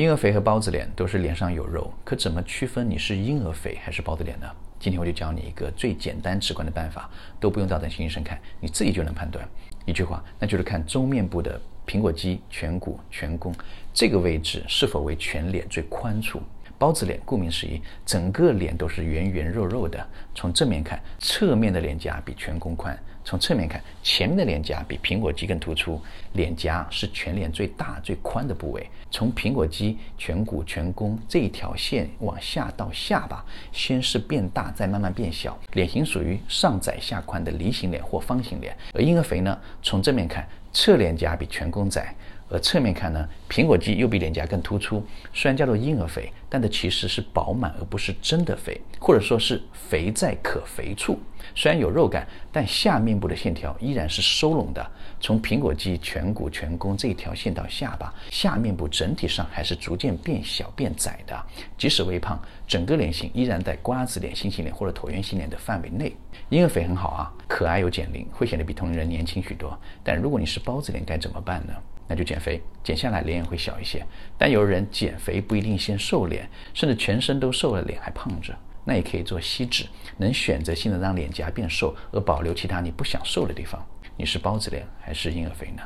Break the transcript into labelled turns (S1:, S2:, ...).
S1: 婴儿肥和包子脸都是脸上有肉，可怎么区分你是婴儿肥还是包子脸呢？今天我就教你一个最简单直观的办法，都不用到等医生看，你自己就能判断。一句话，那就是看中面部的苹果肌、颧骨、颧弓这个位置是否为全脸最宽处。包子脸顾名思义，整个脸都是圆圆肉肉的。从正面看，侧面的脸颊比颧弓宽；从侧面看，前面的脸颊比苹果肌更突出。脸颊是全脸最大最宽的部位。从苹果肌、颧骨、颧弓这一条线往下到下巴，先是变大，再慢慢变小。脸型属于上窄下宽的梨形脸或方形脸。而婴儿肥呢，从正面看，侧脸颊比颧弓窄。而侧面看呢，苹果肌又比脸颊更突出。虽然叫做婴儿肥，但它其实是饱满，而不是真的肥，或者说是肥在可肥处。虽然有肉感，但下面部的线条依然是收拢的。从苹果肌、颧骨、颧弓这一条线到下巴，下面部整体上还是逐渐变小变窄的。即使微胖，整个脸型依然在瓜子脸、心形脸或者椭圆形脸的范围内。婴儿肥很好啊，可爱又减龄，会显得比同龄人年轻许多。但如果你是包子脸，该怎么办呢？那就减肥，减下来脸也会小一些。但有人减肥不一定先瘦脸，甚至全身都瘦了，脸还胖着，那也可以做吸脂，能选择性的让脸颊变瘦，而保留其他你不想瘦的地方。你是包子脸还是婴儿肥呢？